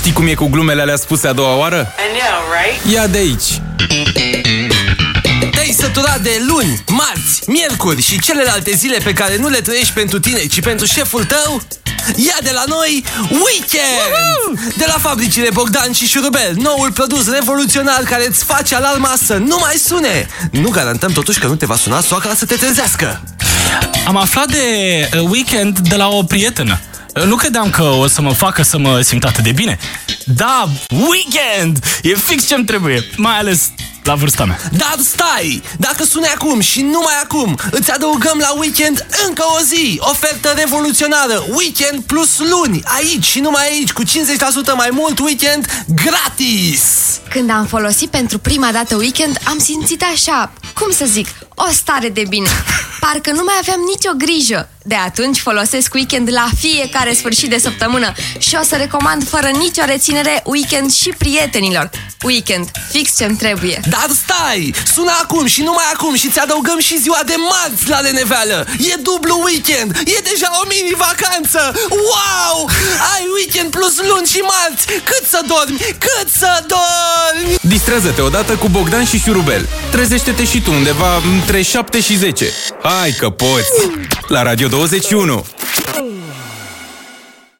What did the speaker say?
Știi cum e cu glumele alea spuse a doua oară? I know, right? Ia de aici! Te-ai săturat de luni, marți, miercuri și celelalte zile pe care nu le trăiești pentru tine, ci pentru șeful tău? Ia de la noi Weekend! De la fabricile Bogdan și Șurubel, noul produs revoluționar care îți face alarma să nu mai sune. Nu garantăm totuși că nu te va suna soacra să te trezească. Am aflat de uh, weekend de la o prietenă. Uh, Nu credeam că o să mă facă să mă simt atât de bine. Da, weekend! E fix ce-mi trebuie, mai ales la vârsta mea. Dar stai! Dacă suni acum și numai acum, îți adăugăm la weekend încă o zi! Ofertă revoluționară! Weekend plus luni! Aici și numai aici, cu 50% mai mult weekend gratis! Când am folosit pentru prima dată weekend, am simțit așa, cum să zic, o stare de bine. Parcă nu mai aveam nicio grijă. De atunci folosesc weekend la fiecare sfârșit de săptămână și o să recomand fără nicio reținere weekend și prietenilor. Weekend, fix ce-mi trebuie. Dar stai! Sună acum și numai acum și ți adăugăm și ziua de marți la reneveală! E dublu weekend! E deja o mini-vacanță! Wow! Ai weekend plus luni și marți! Cât să dormi? Cât să dormi? Distrează-te odată cu Bogdan și Șurubel. Trezește-te și tu undeva între 7 și 10. Hai că poți! La Radio 21!